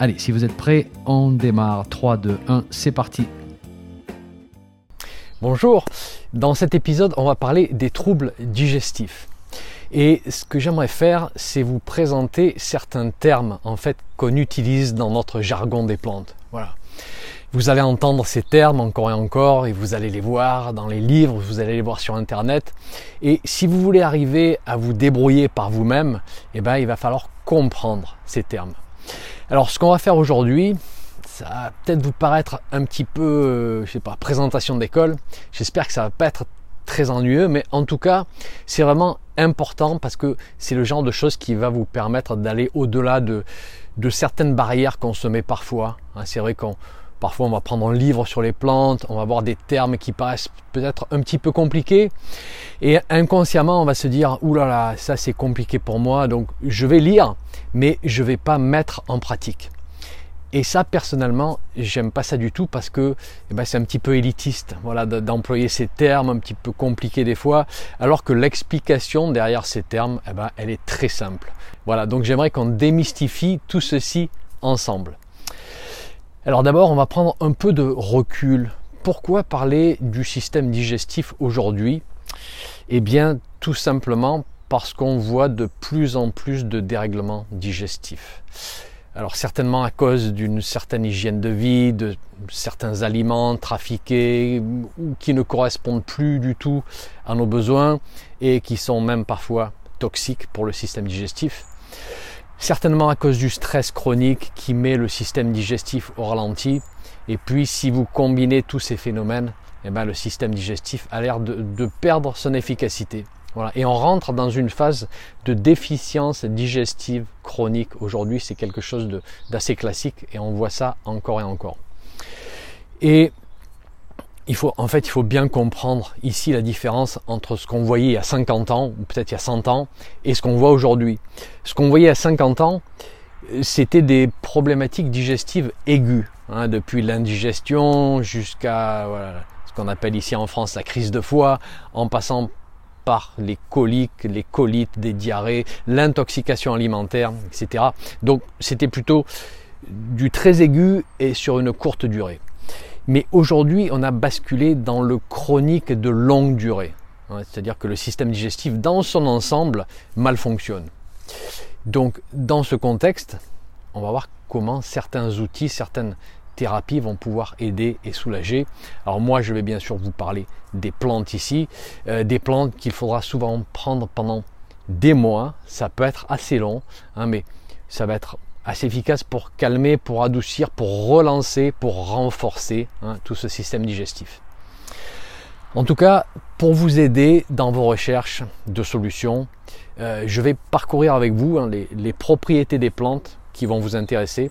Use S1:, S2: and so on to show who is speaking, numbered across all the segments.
S1: Allez, si vous êtes prêts, on démarre. 3, 2, 1, c'est parti.
S2: Bonjour, dans cet épisode, on va parler des troubles digestifs. Et ce que j'aimerais faire, c'est vous présenter certains termes en fait qu'on utilise dans notre jargon des plantes. Voilà. Vous allez entendre ces termes encore et encore et vous allez les voir dans les livres, vous allez les voir sur internet. Et si vous voulez arriver à vous débrouiller par vous-même, eh ben, il va falloir comprendre ces termes. Alors ce qu'on va faire aujourd'hui, ça va peut-être vous paraître un petit peu, euh, je sais pas, présentation d'école. J'espère que ça va pas être très ennuyeux, mais en tout cas, c'est vraiment important parce que c'est le genre de choses qui va vous permettre d'aller au-delà de, certaines barrières qu'on se met parfois. Hein, c'est vrai qu'on Parfois, on va prendre un livre sur les plantes, on va voir des termes qui paraissent peut-être un petit peu compliqués. Et inconsciemment, on va se dire, oulala, ça c'est compliqué pour moi, donc je vais lire, mais je ne vais pas mettre en pratique. Et ça, personnellement, j'aime pas ça du tout parce que eh ben, c'est un petit peu élitiste, voilà, d'employer ces termes un petit peu compliqués des fois, alors que l'explication derrière ces termes, eh ben, elle est très simple. Voilà, donc j'aimerais qu'on démystifie tout ceci ensemble. Alors d'abord, on va prendre un peu de recul. Pourquoi parler du système digestif aujourd'hui? Eh bien, tout simplement parce qu'on voit de plus en plus de dérèglements digestifs. Alors certainement à cause d'une certaine hygiène de vie, de certains aliments trafiqués ou qui ne correspondent plus du tout à nos besoins et qui sont même parfois toxiques pour le système digestif certainement à cause du stress chronique qui met le système digestif au ralenti. Et puis si vous combinez tous ces phénomènes, eh ben, le système digestif a l'air de, perdre son efficacité. Et on rentre dans une phase de déficience digestive chronique. Aujourd'hui, c'est quelque chose d'assez classique et on voit ça encore et encore. Et il faut, en fait, il faut bien comprendre ici la différence entre ce qu'on voyait il y a 50 ans, ou peut-être il y a 100 ans, et ce qu'on voit aujourd'hui. Ce qu'on voyait a 50 ans, c'était des problématiques digestives aiguës, hein, depuis l'indigestion jusqu'à ce qu'on appelle ici en France la crise de foie, en passant les coliques, les colites, des diarrhées, l'intoxication alimentaire, etc. Donc c'était plutôt du très aigu et sur une courte durée. Mais aujourd'hui, on a basculé dans le chronique de longue durée. Hein, c'est-à-dire que le système digestif dans son ensemble mal fonctionne. Donc dans ce contexte, on va voir comment certains outils, certaines thérapies vont pouvoir aider et soulager. Alors moi, je vais bien sûr vous parler des plantes ici, euh, des plantes qu'il faudra souvent prendre pendant des mois. Ça peut être assez long, hein, mais ça va être assez efficace pour calmer, pour adoucir, pour relancer, pour renforcer hein, tout ce système digestif. En tout cas, pour vous aider dans vos recherches de solutions, euh, je vais parcourir avec vous hein, les, propriétés des plantes qui vont vous intéresser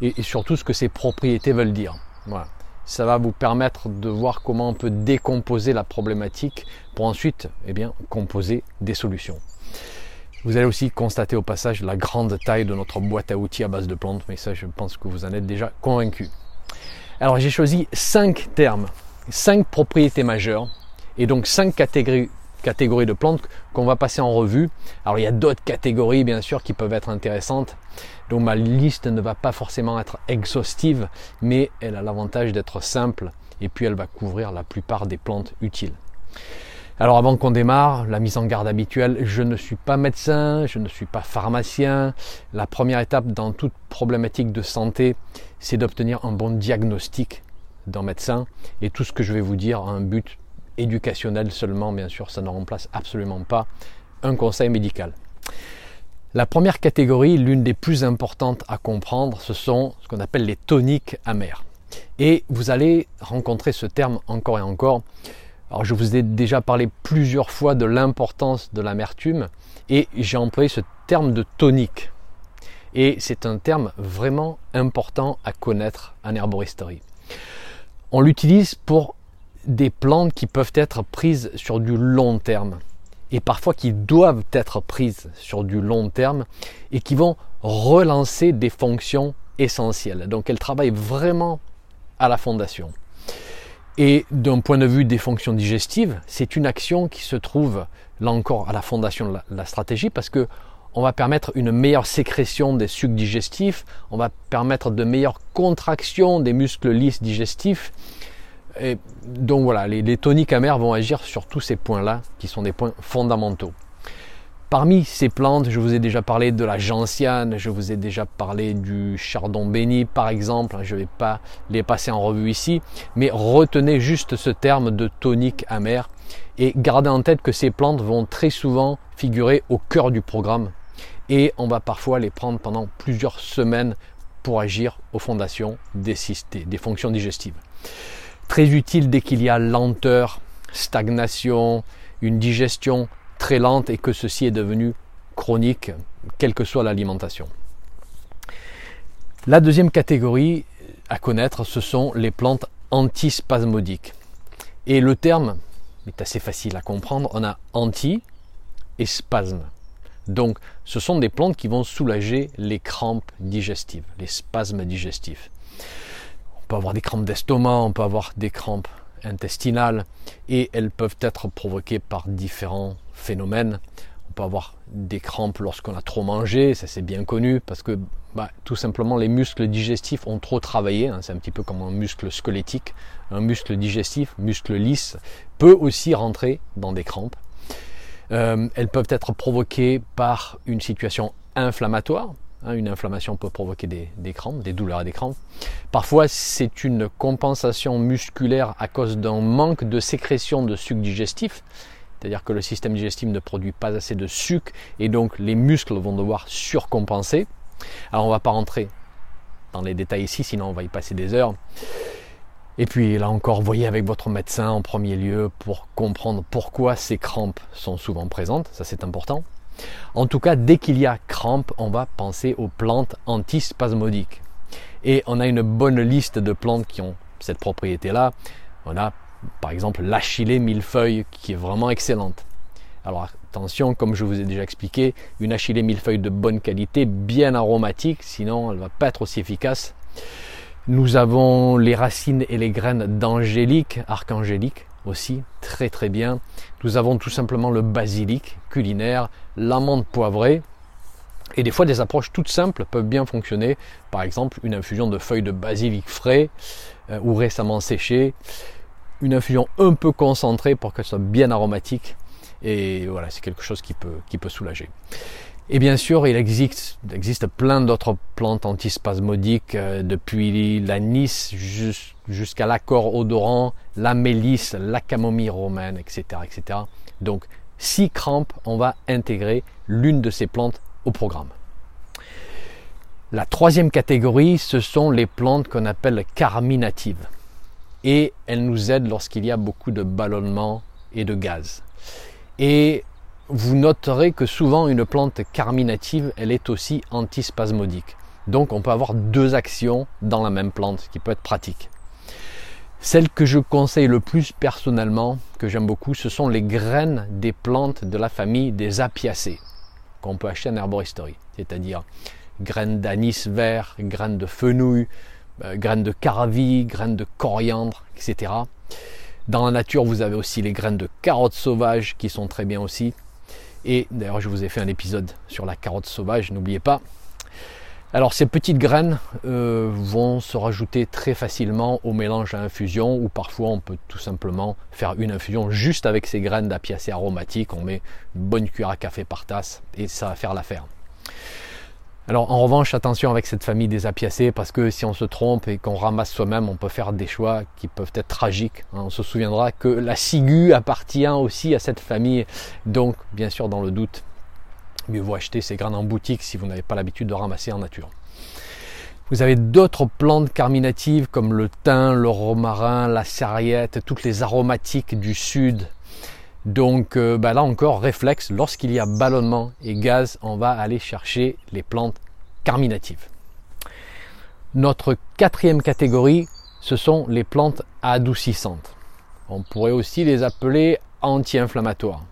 S2: et, surtout ce que ces propriétés veulent dire. Voilà. Ça va vous permettre de voir comment on peut décomposer la problématique pour ensuite eh bien, composer des solutions. Vous allez aussi constater au passage la grande taille de notre boîte à outils à base de plantes, mais ça je pense que vous en êtes déjà convaincu. Alors j'ai choisi cinq termes, cinq propriétés majeures, et donc cinq catégories, catégories de plantes qu'on va passer en revue. Alors il y a d'autres catégories bien sûr qui peuvent être intéressantes, donc ma liste ne va pas forcément être exhaustive, mais elle a l'avantage d'être simple, et puis elle va couvrir la plupart des plantes utiles. Alors avant qu'on démarre, la mise en garde habituelle, je ne suis pas médecin, je ne suis pas pharmacien. La première étape dans toute problématique de santé, c'est d'obtenir un bon diagnostic d'un médecin. Et tout ce que je vais vous dire a un but éducationnel seulement, bien sûr, ça ne remplace absolument pas un conseil médical. La première catégorie, l'une des plus importantes à comprendre, ce sont ce qu'on appelle les toniques amers. Et vous allez rencontrer ce terme encore et encore alors je vous ai déjà parlé plusieurs fois de l'importance de l'amertume et j'ai employé ce terme de tonique. Et c'est un terme vraiment important à connaître en herboristerie. On l'utilise pour des plantes qui peuvent être prises sur du long terme et parfois qui doivent être prises sur du long terme et qui vont relancer des fonctions essentielles. Donc elles travaillent vraiment à la fondation. Et d'un point de vue des fonctions digestives, c'est une action qui se trouve là encore à la fondation de la, stratégie parce que on va permettre une meilleure sécrétion des sucs digestifs, on va permettre de meilleures contractions des muscles lisses digestifs. Et donc voilà, les, toniques amers vont agir sur tous ces points-là qui sont des points fondamentaux. Parmi ces plantes, je vous ai déjà parlé de la gentiane, je vous ai déjà parlé du chardon béni par exemple, je ne vais pas les passer en revue ici, mais retenez juste ce terme de tonique amer et gardez en tête que ces plantes vont très souvent figurer au cœur du programme et on va parfois les prendre pendant plusieurs semaines pour agir aux fondations des, des fonctions digestives. Très utile dès qu'il y a lenteur, stagnation, une digestion très lente et que ceci est devenu chronique, quelle que soit l'alimentation. La deuxième catégorie à connaître, ce sont les plantes antispasmodiques. Et le terme est assez facile à comprendre. On a anti et spasme. Donc, ce sont des plantes qui vont soulager les crampes digestives, les spasmes digestifs. On peut avoir des crampes d'estomac, on peut avoir des crampes intestinales et elles peuvent être provoquées par différents phénomène. On peut avoir des crampes lorsqu'on a trop mangé, ça c'est bien connu, parce que bah, tout simplement les muscles digestifs ont trop travaillé, hein. c'est un petit peu comme un muscle squelettique. Un muscle digestif, muscle lisse, peut aussi rentrer dans des crampes. Euh, elles peuvent être provoquées par une situation inflammatoire. Hein. une inflammation peut provoquer des, crampes, des douleurs et des crampes. Parfois, c'est une compensation musculaire à cause d'un manque de sécrétion de sucre digestif c'est-à-dire que le système digestif ne produit pas assez de sucre et donc les muscles vont devoir surcompenser. Alors on ne va pas rentrer dans les détails ici, sinon on va y passer des heures. Et puis là encore, voyez avec votre médecin en premier lieu pour comprendre pourquoi ces crampes sont souvent présentes, ça c'est important. En tout cas, dès qu'il y a crampes, on va penser aux plantes antispasmodiques. Et on a une bonne liste de plantes qui ont cette propriété-là. On a par exemple l'achillée millefeuille qui est vraiment excellente. Alors attention, comme je vous ai déjà expliqué, une achillée millefeuille de bonne qualité, bien aromatique, sinon elle ne va pas être aussi efficace. Nous avons les racines et les graines d'angélique, archangélique aussi, très très bien. Nous avons tout simplement le basilic culinaire, l'amande poivrée, et des fois, des approches toutes simples peuvent bien fonctionner. Par exemple, une infusion de feuilles de basilic frais euh, ou récemment séchées une infusion un peu concentrée pour qu'elle soit bien aromatique. Et voilà, c'est quelque chose qui peut, qui peut soulager. Et bien sûr, il existe, plein d'autres plantes antispasmodiques, euh, depuis l'anis jusqu'à l'accord odorant, la mélisse, la camomille romaine, etc., etc. Donc, si crampes, on va intégrer l'une de ces plantes au programme. La troisième catégorie, ce sont les plantes qu'on appelle carminatives et elle nous aide lorsqu'il y a beaucoup de ballonnement et de gaz. Et vous noterez que souvent une plante carminative, elle est aussi antispasmodique. Donc on peut avoir deux actions dans la même plante, qui peut être pratique. Celle que je conseille le plus personnellement, que j'aime beaucoup, ce sont les graines des plantes de la famille des apiacées, qu'on peut acheter en herboristerie, c'est-à-dire graines d'anis vert, graines de fenouil, euh, graines de caravi, graines de coriandre, etc. Dans la nature, vous avez aussi les graines de carottes sauvages qui sont très bien aussi. Et d'ailleurs, je vous ai fait un épisode sur la carotte sauvage, n'oubliez pas. Alors ces petites graines euh, vont se rajouter très facilement au mélange à infusion ou parfois on peut tout simplement faire une infusion juste avec ces graines d'apiacées aromatiques. On met une bonne cuillère à café par tasse et ça va faire l'affaire. Alors en revanche, attention avec cette famille des apiacées parce que si on se trompe et qu'on ramasse soi-même, on peut faire des choix qui peuvent être tragiques. Hein. On se souviendra que la ciguë appartient aussi à cette famille. Donc, bien sûr, dans le doute, mieux vaut acheter ces graines en boutique si vous n'avez pas l'habitude de ramasser en nature. Vous avez d'autres plantes carminatives comme le thym, le romarin, la sarriette, toutes les aromatiques du sud. Donc euh, bah là encore, réflexe, lorsqu'il y a ballonnement et gaz, on va aller chercher les plantes carminatives. Notre quatrième catégorie, ce sont les plantes adoucissantes. On pourrait aussi les appeler anti-inflammatoires.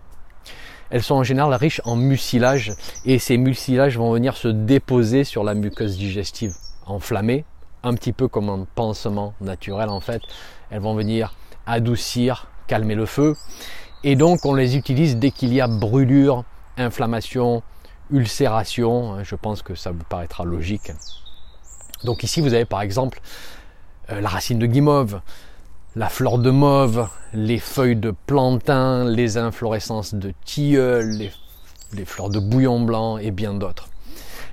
S2: Elles sont en général riches en mucilage et ces mucilages vont venir se déposer sur la muqueuse digestive enflammée, un petit peu comme un pansement naturel en fait. Elles vont venir adoucir, calmer le feu et donc on les utilise dès qu'il y a brûlure, inflammation, ulcération. Je pense que ça vous paraîtra logique. Donc ici vous avez par exemple euh, la racine de guimauve, la fleur de mauve, les feuilles de plantain, les inflorescences de tilleul, les, fleurs de bouillon blanc et bien d'autres.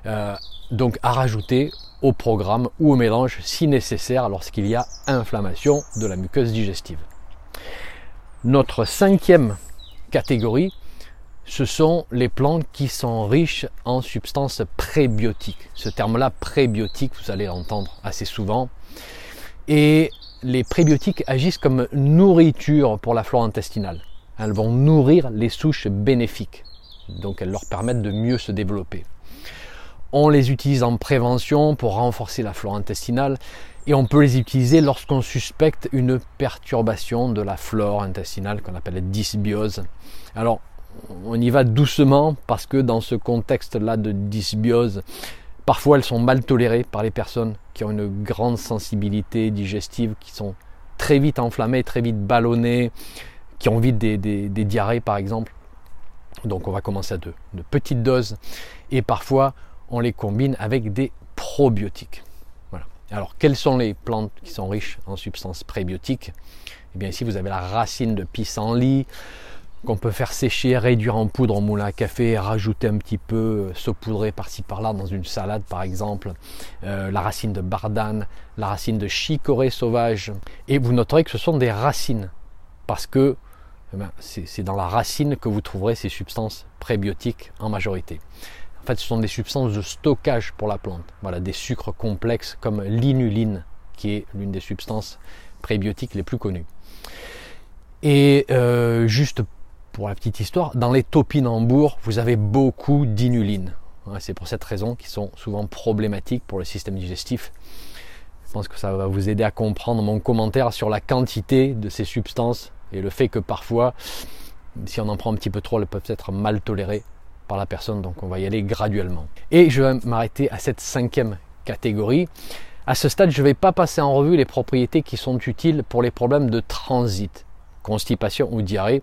S2: Euh, donc à rajouter au programme ou au mélange si nécessaire lorsqu'il y a inflammation de la muqueuse digestive. Notre cinquième catégorie, ce sont les plantes qui sont riches en substances prébiotiques. Ce terme-là, prébiotique, vous allez l'entendre assez souvent. Et les prébiotiques agissent comme nourriture pour la flore intestinale. Elles vont nourrir les souches bénéfiques. Donc elles leur permettent de mieux se développer. On les utilise en prévention pour renforcer la flore intestinale et on peut les utiliser lorsqu'on suspecte une perturbation de la flore intestinale qu'on appelle dysbiose. Alors on y va doucement parce que dans ce contexte-là de dysbiose, Parfois, elles sont mal tolérées par les personnes qui ont une grande sensibilité digestive, qui sont très vite enflammées, très vite ballonnées, qui ont vite des, diarrhées par exemple. Donc on va commencer à de, de, petites doses et parfois on les combine avec des probiotiques. Alors quelles sont les plantes qui sont riches en substances prébiotiques? Eh bien ici vous avez la racine de pissenlit, qu'on peut faire sécher, réduire en poudre au moulin à café, rajouter un petit peu, euh, saupoudrer par-ci par-là dans une salade par exemple, euh, la racine de bardane, la racine de chicorée sauvage. Et vous noterez que ce sont des racines, parce que eh ben, c'est dans la racine que vous trouverez ces substances prébiotiques en majorité. En fait, ce sont des substances de stockage pour la plante. Voilà, des sucres complexes comme l'inuline, qui est l'une des substances prébiotiques les plus connues. Et euh, juste pour la petite histoire, dans les topinambours, vous avez beaucoup d'inuline. C'est pour cette raison qu'ils sont souvent problématiques pour le système digestif. Je pense que ça va vous aider à comprendre mon commentaire sur la quantité de ces substances et le fait que parfois, si on en prend un petit peu trop, elles peuvent être mal tolérées par la personne. Donc on va y aller graduellement. Et je vais m'arrêter à cette cinquième catégorie. À ce stade, je ne vais pas passer en revue les propriétés qui sont utiles pour les problèmes de transit, constipation ou diarrhée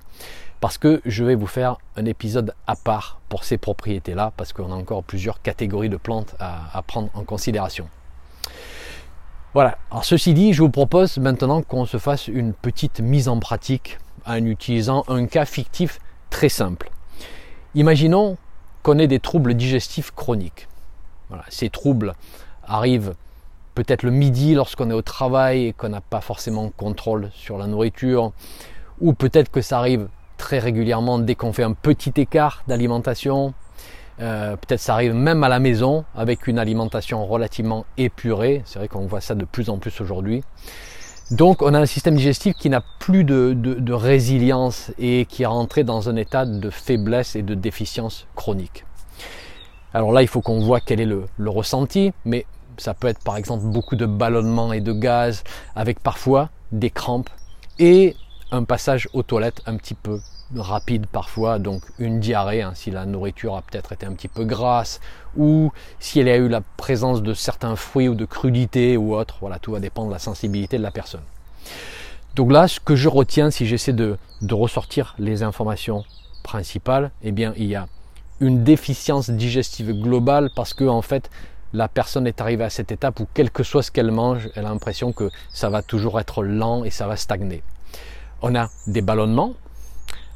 S2: parce que je vais vous faire un épisode à part pour ces propriétés-là, parce qu'on a encore plusieurs catégories de plantes à, prendre en considération. Voilà, alors ceci dit, je vous propose maintenant qu'on se fasse une petite mise en pratique en utilisant un cas fictif très simple. Imaginons qu'on ait des troubles digestifs chroniques. Ces troubles arrivent peut-être le midi lorsqu'on est au travail et qu'on n'a pas forcément contrôle sur la nourriture, ou peut-être que ça arrive très régulièrement dès qu'on fait un petit écart d'alimentation. Euh, peut-être ça arrive même à la maison avec une alimentation relativement épurée. C'est vrai qu'on voit ça de plus en plus aujourd'hui. Donc on a un système digestif qui n'a plus de, résilience et qui est rentré dans un état de faiblesse et de déficience chronique. Alors là, il faut qu'on voit quel est le, le ressenti, mais ça peut être par exemple beaucoup de ballonnements et de gaz, avec parfois des crampes et un passage aux toilettes un petit peu rapide parfois, donc une diarrhée hein, si la nourriture a peut-être été un petit peu grasse ou si elle a eu la présence de certains fruits ou de crudités ou autre. Voilà, tout va dépendre de la sensibilité de la personne. Donc là, ce que je retiens si j'essaie de, de, ressortir les informations principales, eh bien il y a une déficience digestive globale parce que en fait la personne est arrivée à cette étape où quel que soit ce qu'elle mange, elle a l'impression que ça va toujours être lent et ça va stagner on a des ballonnements,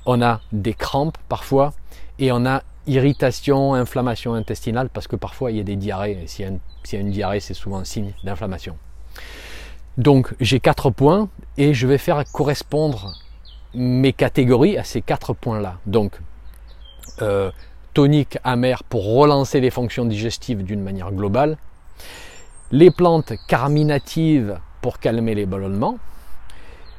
S2: on a des crampes parfois, et on a irritation, inflammation intestinale, parce que parfois il y a des diarrhées. Et s'il y a une, diarrhée, c'est souvent signe d'inflammation. Donc j'ai quatre points et je vais faire correspondre mes catégories à ces quatre points-là. Donc euh, tonique amer pour relancer les fonctions digestives d'une manière globale, les plantes carminatives pour calmer les ballonnements,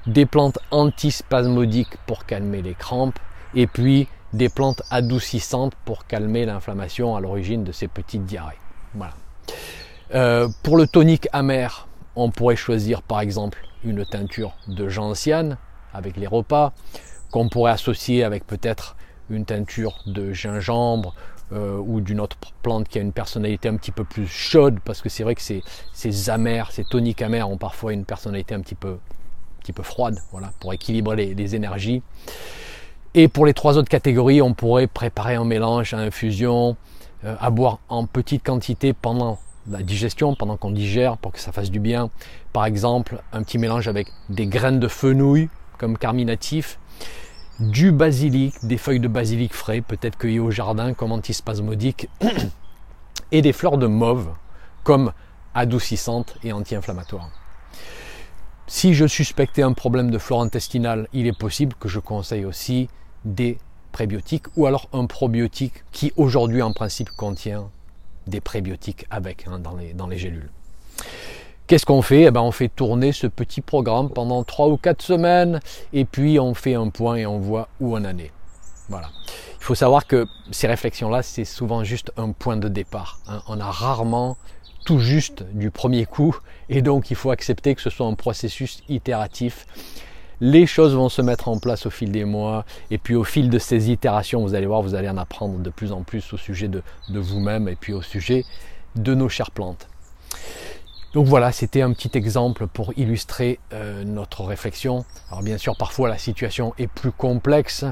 S2: des plantes antispasmodiques pour calmer les crampes, et puis des plantes adoucissantes pour calmer l'inflammation à l'origine de ces petites diarrhées. Voilà. Euh, pour le tonique amer, On pourrait choisir par exemple une teinture de gentiane avec les repas, qu'on pourrait associer avec peut-être une teinture de gingembre euh, ou d'une autre plante qui a une personnalité un petit peu plus chaude, parce que c'est vrai que ces, ces amers, ces toniques amers ont parfois une personnalité un petit peu, petit peu froide, voilà, pour équilibrer les, énergies. Et pour les trois autres catégories, on pourrait préparer un mélange à infusion, euh, à boire en petite quantité pendant la digestion, pendant qu'on digère, pour que ça fasse du bien. Par exemple, un petit mélange avec des graines de fenouil comme carminatif, du basilic, des feuilles de basilic frais, peut-être cueillies au jardin comme antispasmodique, et des fleurs de mauve comme adoucissantes et anti-inflammatoires. Si je suspectais un problème de flore intestinale, il est possible que je conseille aussi des prébiotiques ou alors un probiotique qui aujourd'hui en principe contient des prébiotiques avec hein, dans, les, gélules. Qu'est-ce qu'on fait? Eh ben, On fait tourner ce petit programme pendant 3 ou 4 semaines et puis on fait un point et on voit où on en est. Voilà. Il faut savoir que ces réflexions-là, c'est souvent juste un point de départ. Hein. On a rarement tout juste du premier coup et donc il faut accepter que ce soit un processus itératif. Les choses vont se mettre en place au fil des mois et puis au fil de ces itérations, vous allez voir, vous allez en apprendre de plus en plus au sujet de, vous-même et puis au sujet de nos chères plantes. Donc voilà, c'était un petit exemple pour illustrer euh, notre réflexion. Alors bien sûr, parfois la situation est plus complexe,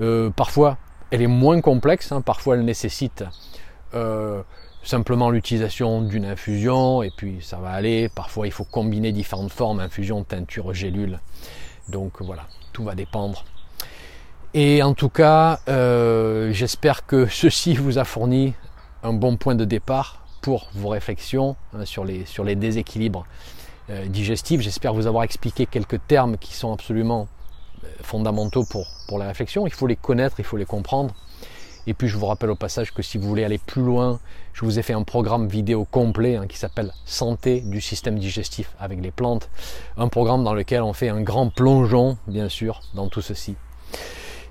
S2: euh, parfois elle est moins complexe, hein. parfois elle nécessite euh, simplement l'utilisation d'une infusion et puis ça va aller. Parfois il faut combiner différentes formes, infusion, teinture, gélule. Donc voilà, tout va dépendre. Et en tout cas, j'espère que ceci vous a fourni un bon point de départ pour vos réflexions hein, sur, les, déséquilibres euh, digestifs. J'espère vous avoir expliqué quelques termes qui sont absolument euh, fondamentaux pour la réflexion. Il faut les connaître, il faut les comprendre. Et puis je vous rappelle au passage que si vous voulez aller plus loin, je vous ai fait un programme vidéo complet hein, qui s'appelle Santé du système digestif avec les plantes. Un programme dans lequel on fait un grand plongeon, bien sûr, dans tout ceci.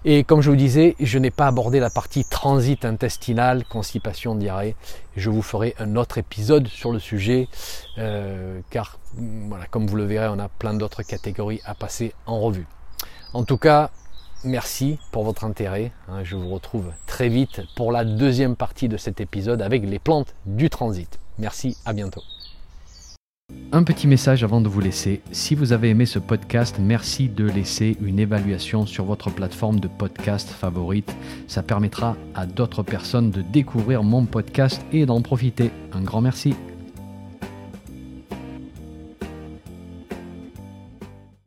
S2: Et comme je vous disais, je n'ai pas abordé la partie transit intestinal, constipation, diarrhée. Je vous ferai un autre épisode sur le sujet, euh, car voilà, comme vous le verrez, on a plein d'autres catégories à passer en revue. En tout cas, merci pour votre intérêt. Hein. Je vous retrouve très vite pour la deuxième partie de cet épisode avec les plantes du transit. Merci, à bientôt.
S1: Un petit message avant de vous laisser. Si vous avez aimé ce podcast, merci de laisser une évaluation sur votre plateforme de podcast favorite. Ça permettra à d'autres personnes de découvrir mon podcast et d'en profiter. Un grand merci.